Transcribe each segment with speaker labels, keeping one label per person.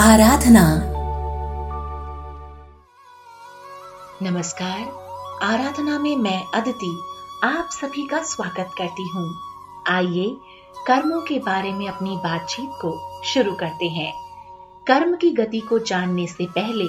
Speaker 1: आराधना। नमस्कार। आराधना में मैं अदिति आप सभी का स्वागत करती हूँ। आइए कर्मों के बारे में अपनी बातचीत को शुरू करते हैं। कर्म की गति को जानने से पहले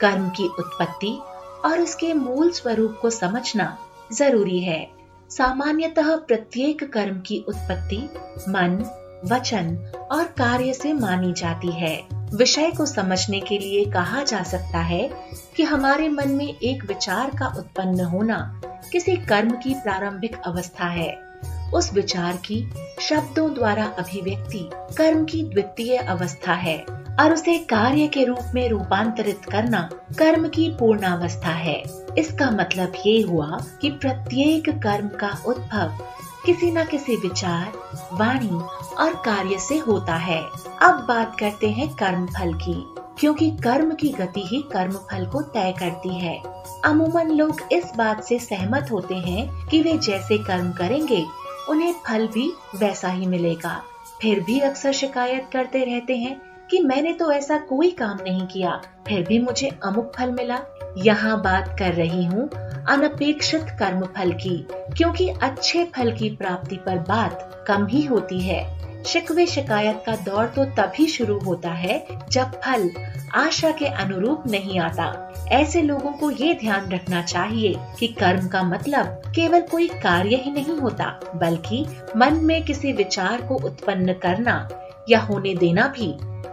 Speaker 1: कर्म की उत्पत्ति और उसके मूल स्वरूप को समझना ज़रूरी है। सामान्यतः प्रत्येक कर्म की उत्पत्ति मन, वचन और कार्य से मानी जाती है। विषय को समझने के लिए कहा जा सकता है कि हमारे मन में एक विचार का उत्पन्न होना किसी कर्म की प्रारंभिक अवस्था है। उस विचार की शब्दों द्वारा अभिव्यक्ति कर्म की द्वितीय अवस्था है और उसे कार्य के रूप में रूपांतरित करना कर्म की पूर्णावस्था है। इसका मतलब ये हुआ कि प्रत्येक कर्म का उद्भव किसी न किसी विचार, वाणी और कार्य से होता है। अब बात करते हैं कर्म फल की, क्योंकि कर्म की गति ही कर्म फल को तय करती है। अमूमन लोग इस बात से सहमत होते हैं कि वे जैसे कर्म करेंगे, उन्हें फल भी वैसा ही मिलेगा। फिर भी अक्सर शिकायत करते रहते हैं कि मैंने तो ऐसा कोई काम नहीं किया, फिर भी मुझे अमुक फल मिला। यहाँ बात कर रही हूँ अनपेक्षित कर्म फल की, क्योंकि अच्छे फल की प्राप्ति पर बात कम ही होती है। शिकवे शिकायत का दौर तो तभी शुरू होता है जब फल आशा के अनुरूप नहीं आता। ऐसे लोगों को ये ध्यान रखना चाहिए कि कर्म का मतलब केवल कोई कार्य ही नहीं होता, बल्कि मन में किसी विचार को उत्पन्न करना या होने देना भी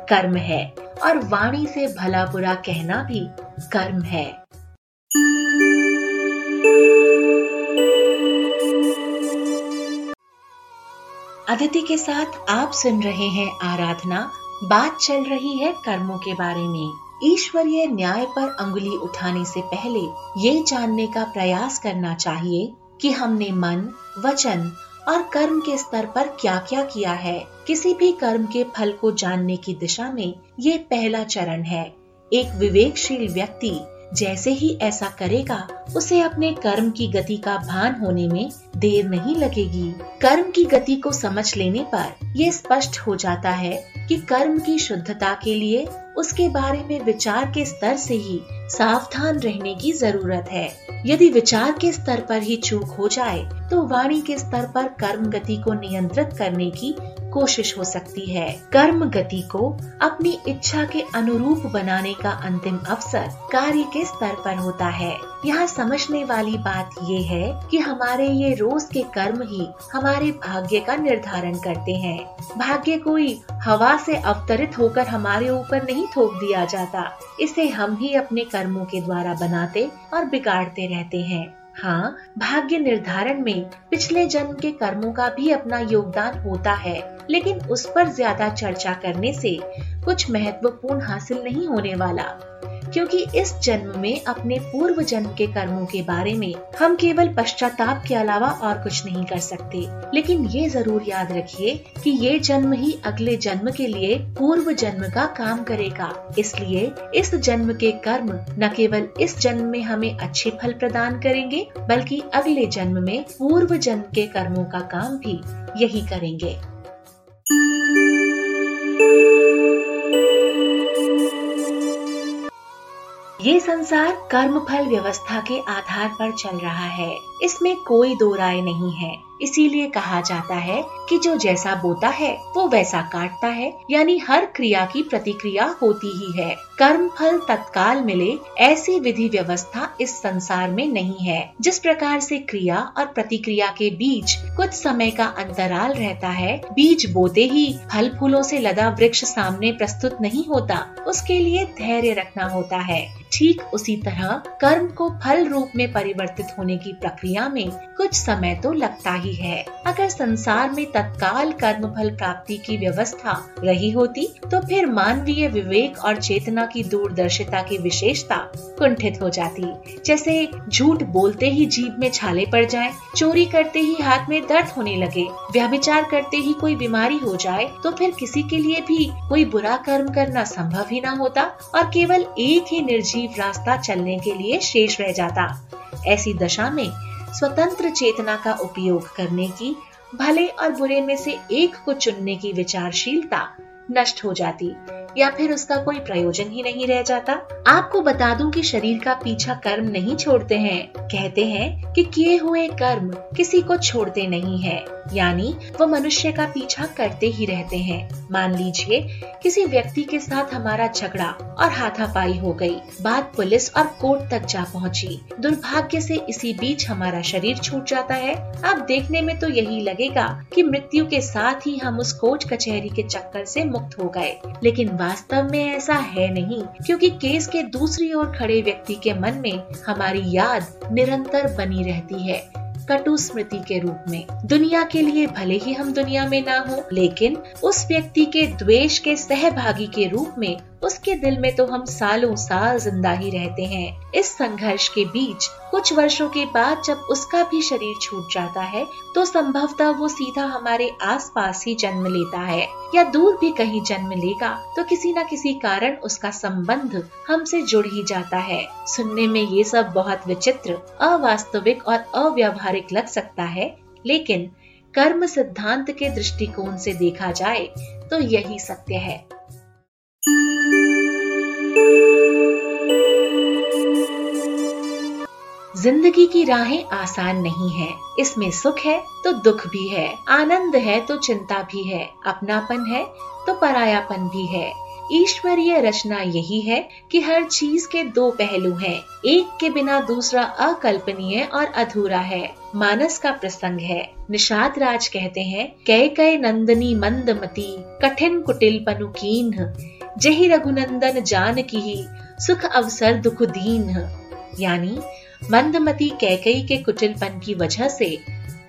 Speaker 1: कर्म है, और वाणी से भला बुरा कहना भी कर्म है। अदिति के साथ आप सुन रहे हैं आराधना। बात चल रही है कर्मों के बारे में। ईश्वरीय न्याय पर अंगुली उठाने से पहले ये जानने का प्रयास करना चाहिए कि हमने मन, वचन और कर्म के स्तर पर क्या क्या किया है। किसी भी कर्म के फल को जानने की दिशा में ये पहला चरण है। एक विवेकशील व्यक्ति जैसे ही ऐसा करेगा, उसे अपने कर्म की गति का भान होने में देर नहीं लगेगी। कर्म की गति को समझ लेने पर यह स्पष्ट हो जाता है कि कर्म की शुद्धता के लिए उसके बारे में विचार के स्तर से ही सावधान रहने की ज़रूरत है। यदि विचार के स्तर पर ही चूक हो जाए तो वाणी के स्तर पर कर्म गति को नियंत्रित करने की कोशिश हो सकती है। कर्म गति को अपनी इच्छा के अनुरूप बनाने का अंतिम अवसर कार्य के स्तर पर होता है। यहाँ समझने वाली बात ये है कि हमारे ये रोज के कर्म ही हमारे भाग्य का निर्धारण करते हैं। भाग्य कोई हवा से अवतरित होकर हमारे ऊपर नहीं थोप दिया जाता। इसे हम ही अपने कर्मों के द्वारा बनाते और बिगाड़ते रहते हैं। हाँ भाग्य निर्धारण में पिछले जन्म के कर्मों का भी अपना योगदान होता है, लेकिन उस पर ज़्यादा चर्चा करने से कुछ महत्वपूर्ण हासिल नहीं होने वाला। क्योंकि इस जन्म में अपने पूर्व जन्म के कर्मों के बारे में हम केवल पश्चाताप के अलावा और कुछ नहीं कर सकते। लेकिन ये ज़रूर याद रखिए कि ये जन्म ही अगले जन्म के लिए पूर्व जन्म का काम करेगा। इसलिए इस जन्म के कर्म न केवल इस जन्म में हमें अच्छे फल प्रदान करेंगे, बल्कि अगले जन्म में पूर्व जन्म के कर्मों का काम भी यही करेंगे। ये संसार कर्म फल व्यवस्था के आधार पर चल रहा है। इसमें कोई दो राय नहीं है। इसीलिए कहा जाता है कि जो जैसा बोता है, वो वैसा काटता है, यानी हर क्रिया की प्रतिक्रिया होती ही है। कर्म फल तत्काल मिले, ऐसी विधि व्यवस्था इस संसार में नहीं है। जिस प्रकार से क्रिया और प्रतिक्रिया के बीच कुछ समय का अंतराल रहता है, बीज बोते ही फल फूलों से लदा वृक्ष सामने प्रस्तुत नहीं होता, उसके लिए धैर्य रखना होता है। ठीक उसी तरह कर्म को फल रूप में परिवर्तित होने की प्रक्रिया में कुछ समय तो लगता ही है। अगर संसार में तत्काल कर्म फल प्राप्ति की व्यवस्था रही होती तो फिर मानवीय विवेक और चेतना की दूरदर्शिता की विशेषता कुंठित हो जाती। जैसे झूठ बोलते ही जीभ में छाले पड़ जाए, चोरी करते ही हाथ में दर्द होने लगे, व्यभिचार करते ही कोई बीमारी हो जाए तो फिर किसी के लिए भी कोई बुरा कर्म करना संभव ही न होता और केवल एक ही निर्जीव रास्ता चलने के लिए शेष रह जाता। ऐसी दशा में स्वतंत्र चेतना का उपयोग करने की, भले और बुरे में से एक को चुनने की विचारशीलता नष्ट हो जाती या फिर उसका कोई प्रयोजन ही नहीं रह जाता। आपको बता दूँ कि शरीर का पीछा कर्म नहीं छोड़ते हैं। कहते हैं कि किए हुए कर्म किसी को छोड़ते नहीं है। यानी वो मनुष्य का पीछा करते ही रहते हैं। मान लीजिए, किसी व्यक्ति के साथ हमारा झगड़ा और हाथापाई हो गई। बात पुलिस और कोर्ट तक जा पहुँची। दुर्भाग्य से इसी बीच हमारा शरीर छूट जाता है। अब देखने में तो यही लगेगा कि मृत्यु के साथ ही हम उस कोर्ट कचहरी के चक्कर से मुक्त हो गए। लेकिन वास्तव में ऐसा है नहीं, क्योंकि केस के दूसरी ओर खड़े व्यक्ति के मन में हमारी याद निरंतर बनी रहती है, कटु स्मृति के रूप में। दुनिया के लिए भले ही हम दुनिया में ना हो, लेकिन उस व्यक्ति के द्वेष के सहभागी के रूप में उसके दिल में तो हम सालों साल ज़िंदा ही रहते हैं। इस संघर्ष के बीच, कुछ वर्षों के बाद जब उसका भी शरीर छूट जाता है तो संभवतः वो सीधा हमारे आसपास ही जन्म लेता है, या दूर भी कहीं जन्म लेगा तो किसी न किसी कारण उसका संबंध हमसे जुड़ ही जाता है। सुनने में ये सब बहुत विचित्र, अवास्तविक और अव्यवहारिक लग सकता है, लेकिन कर्म सिद्धांत के दृष्टिकोण से देखा जाए तो यही सत्य है। ज़िंदगी की राहें आसान नहीं है। इसमें सुख है तो दुख भी है। आनंद है तो चिंता भी है। अपनापन है तो परायापन भी है। ईश्वरीय रचना यही है कि हर चीज़ के दो पहलू हैं। एक के बिना दूसरा अकल्पनीय और अधूरा है। मानस का प्रसंग है। निषाद राज कहते हैं कै कै नंदनी मंदमती कठिन कुटिल पनुकीन जही रघुनंदन जान की ही सुख अवसर दुख दीन। यानी मंदमती कैकई के कुटिलपन की वजह से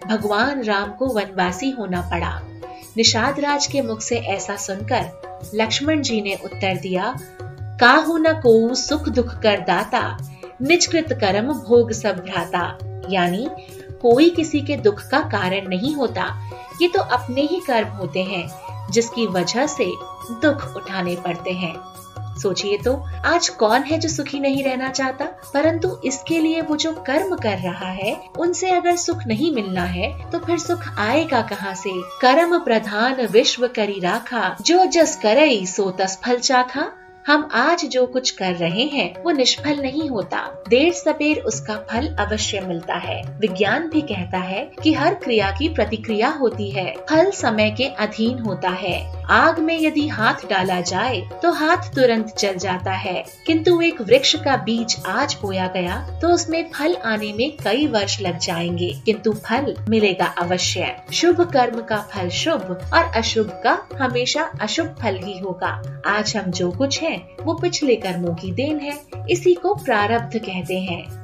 Speaker 1: भगवान राम को वनवासी होना पड़ा। निषाद राज के मुख से ऐसा सुनकर लक्ष्मण जी ने उत्तर दिया, काहू न को सुख दुख कर दाता, निजकृत कर्म भोग सब भ्राता। यानी, कोई किसी के दुख का कारण नहीं होता। ये तो अपने ही कर्म होते हैं, जिसकी वजह से दुख उठाने पड़ते हैं। सोचिए तो आज कौन है जो सुखी नहीं रहना चाहता? परंतु इसके लिए वो जो कर्म कर रहा है, उनसे अगर सुख नहीं मिलना है तो फिर सुख आएगा कहाँ से? कर्म प्रधान विश्व करी राखा, जो जस करे सो तस फल चाखा। हम आज जो कुछ कर रहे हैं, वो निष्फल नहीं होता। देर सवेर उसका फल अवश्य मिलता है। विज्ञान भी कहता है कि हर क्रिया की प्रतिक्रिया होती है। फल समय के अधीन होता है। आग में यदि हाथ डाला जाए तो हाथ तुरंत जल जाता है। किंतु एक वृक्ष का बीज आज बोया गया तो उसमें फल आने में कई वर्ष लग जाएँगे। किंतु फल मिलेगा अवश्य। शुभ कर्म का फल शुभ और अशुभ का हमेशा अशुभ फल ही होगा। आज हम जो कुछ है वो पिछले कर्मों की देन है इसी को प्रारब्ध कहते हैं।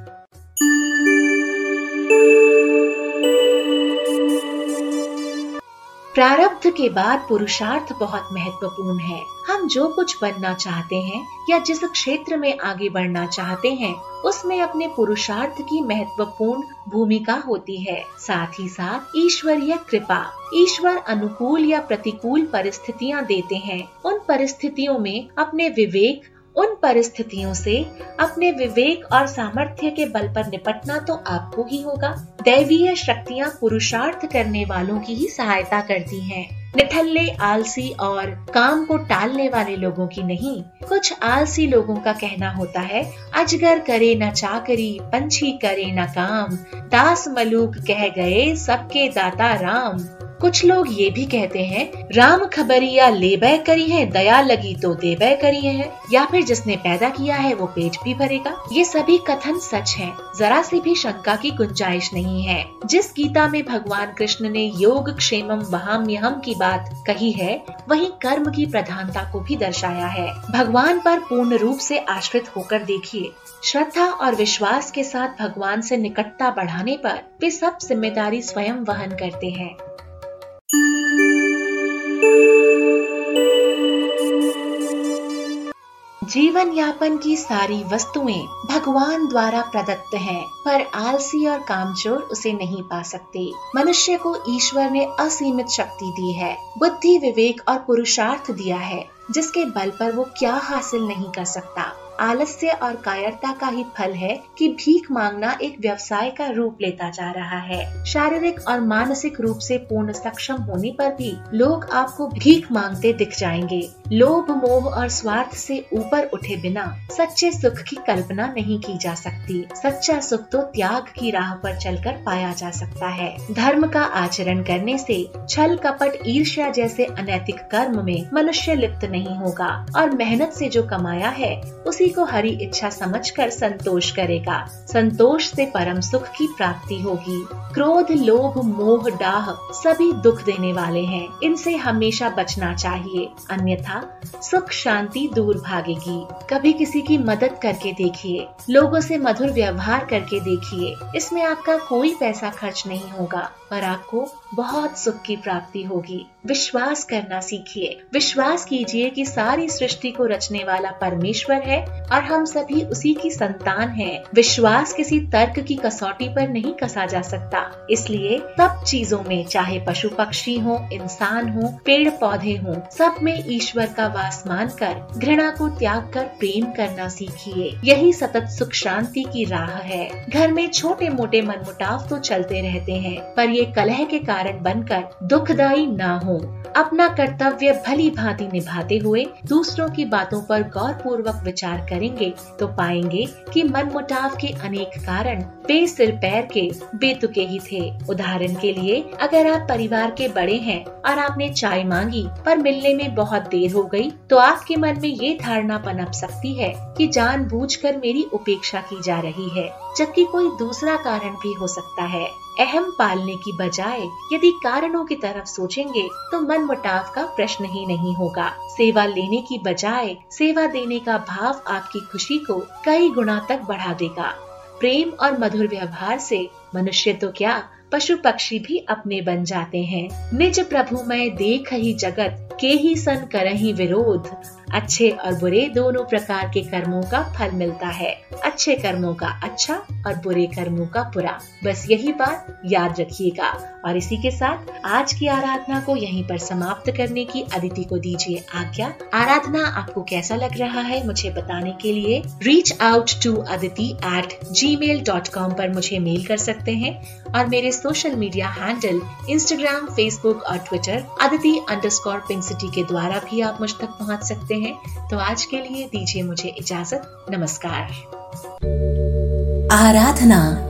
Speaker 1: प्रारब्ध के बाद पुरुषार्थ बहुत महत्वपूर्ण है। हम जो कुछ बनना चाहते हैं या जिस क्षेत्र में आगे बढ़ना चाहते हैं, उसमें अपने पुरुषार्थ की महत्वपूर्ण भूमिका होती है। साथ ही साथ ईश्वरीय कृपा, ईश्वर अनुकूल या प्रतिकूल परिस्थितियाँ देते हैं। उन परिस्थितियों में अपने विवेक उन परिस्थितियों से अपने विवेक और सामर्थ्य के बल पर निपटना तो आपको ही होगा दैवीय शक्तियाँ पुरुषार्थ करने वालों की ही सहायता करती हैं। निठल्ले, आलसी और काम को टालने वाले लोगों की नहीं, कुछ आलसी लोगों का कहना होता है, अजगर करे न चाकरी, पंछी करे न काम, दास मलूक कह गए सबके दाता राम कुछ लोग ये भी कहते हैं, राम खबरिया ले बै करी है, दया लगी तो दे बै करी है, या फिर जिसने पैदा किया है वो पेट भी भरेगा। ये सभी कथन सच हैं। जरा सी भी शंका की गुंजाइश नहीं है। जिस गीता में भगवान कृष्ण ने योग क्षेमम वहाम्यहम की बात कही है, वही कर्म की प्रधानता को भी दर्शाया है। भगवान पर पूर्ण रूप से आश्रित होकर देखिए। श्रद्धा और विश्वास के साथ भगवान से निकटता बढ़ाने पर वे सब ज़िम्मेदारी स्वयं वहन करते हैं। जीवन यापन की सारी वस्तुएँ भगवान द्वारा प्रदत्त हैं, पर आलसी और कामचोर उसे नहीं पा सकते। मनुष्य को ईश्वर ने असीमित शक्ति दी है बुद्धि विवेक और पुरुषार्थ दिया है जिसके बल पर वो क्या हासिल नहीं कर सकता। आलस्य और कायरता का ही फल है कि भीख मांगना एक व्यवसाय का रूप लेता जा रहा है। शारीरिक और मानसिक रूप से पूर्ण सक्षम होने पर भी लोग आपको भीख मांगते दिख जाएँगे। लोभ, मोह और स्वार्थ से ऊपर उठे बिना सच्चे सुख की कल्पना नहीं की जा सकती। सच्चा सुख तो त्याग की राह पर चलकर पाया जा सकता है। धर्म का आचरण करने से छल, कपट, ईर्ष्या जैसे अनैतिक कर्म में मनुष्य लिप्त नहीं होगा और मेहनत से जो कमाया है, उसी को हरी इच्छा समझकर संतोष करेगा। संतोष से परम सुख की प्राप्ति होगी। क्रोध, लोभ, मोह, डाह सभी दुख देने वाले हैं। इनसे हमेशा बचना चाहिए। अन्यथा सुख शांति दूर भागेगी। कभी किसी की मदद करके देखिए। लोगों से मधुर व्यवहार करके देखिए। इसमें आपका कोई पैसा खर्च नहीं होगा। पर आपको बहुत सुख की प्राप्ति होगी। विश्वास करना सीखिए। विश्वास कीजिए कि सारी सृष्टि को रचने वाला परमेश्वर है और हम सभी उसी की संतान हैं। विश्वास किसी तर्क की कसौटी पर नहीं कसा जा सकता। इसलिए सब चीज़ों में, चाहे पशु पक्षी हो, इंसान हो, पेड़ पौधे हो, सब में ईश्वर का वास मान कर घृणा को त्याग कर प्रेम करना सीखिए। यही सतत सुख शांति की राह है। घर में छोटे मोटे मनमुटाव तो चलते रहते हैं, पर ये कलह के कारण बनकर दुखदायी ना हो। अपना कर्तव्य भली भांति निभाते हुए दूसरों की बातों पर गौर पूर्वक विचार करेंगे तो पाएँगे कि मन मुटाव के अनेक कारण बेसिर पैर के बेतुके ही थे। उदाहरण के लिए, अगर आप परिवार के बड़े हैं और आपने चाय मांगी, पर मिलने में बहुत देर हो गई तो आपके मन में ये धारणा पनप सकती है कि जानबूझकर मेरी उपेक्षा की जा रही है, जबकि कोई दूसरा कारण भी हो सकता है। अहम पालने की बजाय यदि कारणों की तरफ़ सोचेंगे तो मन मुटाव का प्रश्न ही नहीं होगा। सेवा लेने की बजाय सेवा देने का भाव आपकी खुशी को कई गुना तक बढ़ा देगा। प्रेम और मधुर व्यवहार से मनुष्य तो क्या पशु पक्षी भी अपने बन जाते हैं। निज प्रभु मैं देख ही जगत, के ही सन कर ही विरोध अच्छे और बुरे दोनों प्रकार के कर्मों का फल मिलता है। अच्छे कर्मों का अच्छा और बुरे कर्मों का बुरा। बस यही बात याद रखिएगा। और इसी के साथ आज की आराधना को यहीं पर समाप्त करने की अदिति को दीजिए आज्ञा। आराधना, आपको कैसा लग रहा है मुझे बताने के लिए reach out to Aditi at Gmail dot com पर मुझे मेल कर सकते हैं और मेरे social media handle Instagram Facebook और Twitter Aditi underscore city के द्वारा भी आप मुझ तक पहुँच सकते हैं। तो आज के लिए दीजिए मुझे इजाज़त। नमस्कार।
Speaker 2: आराधना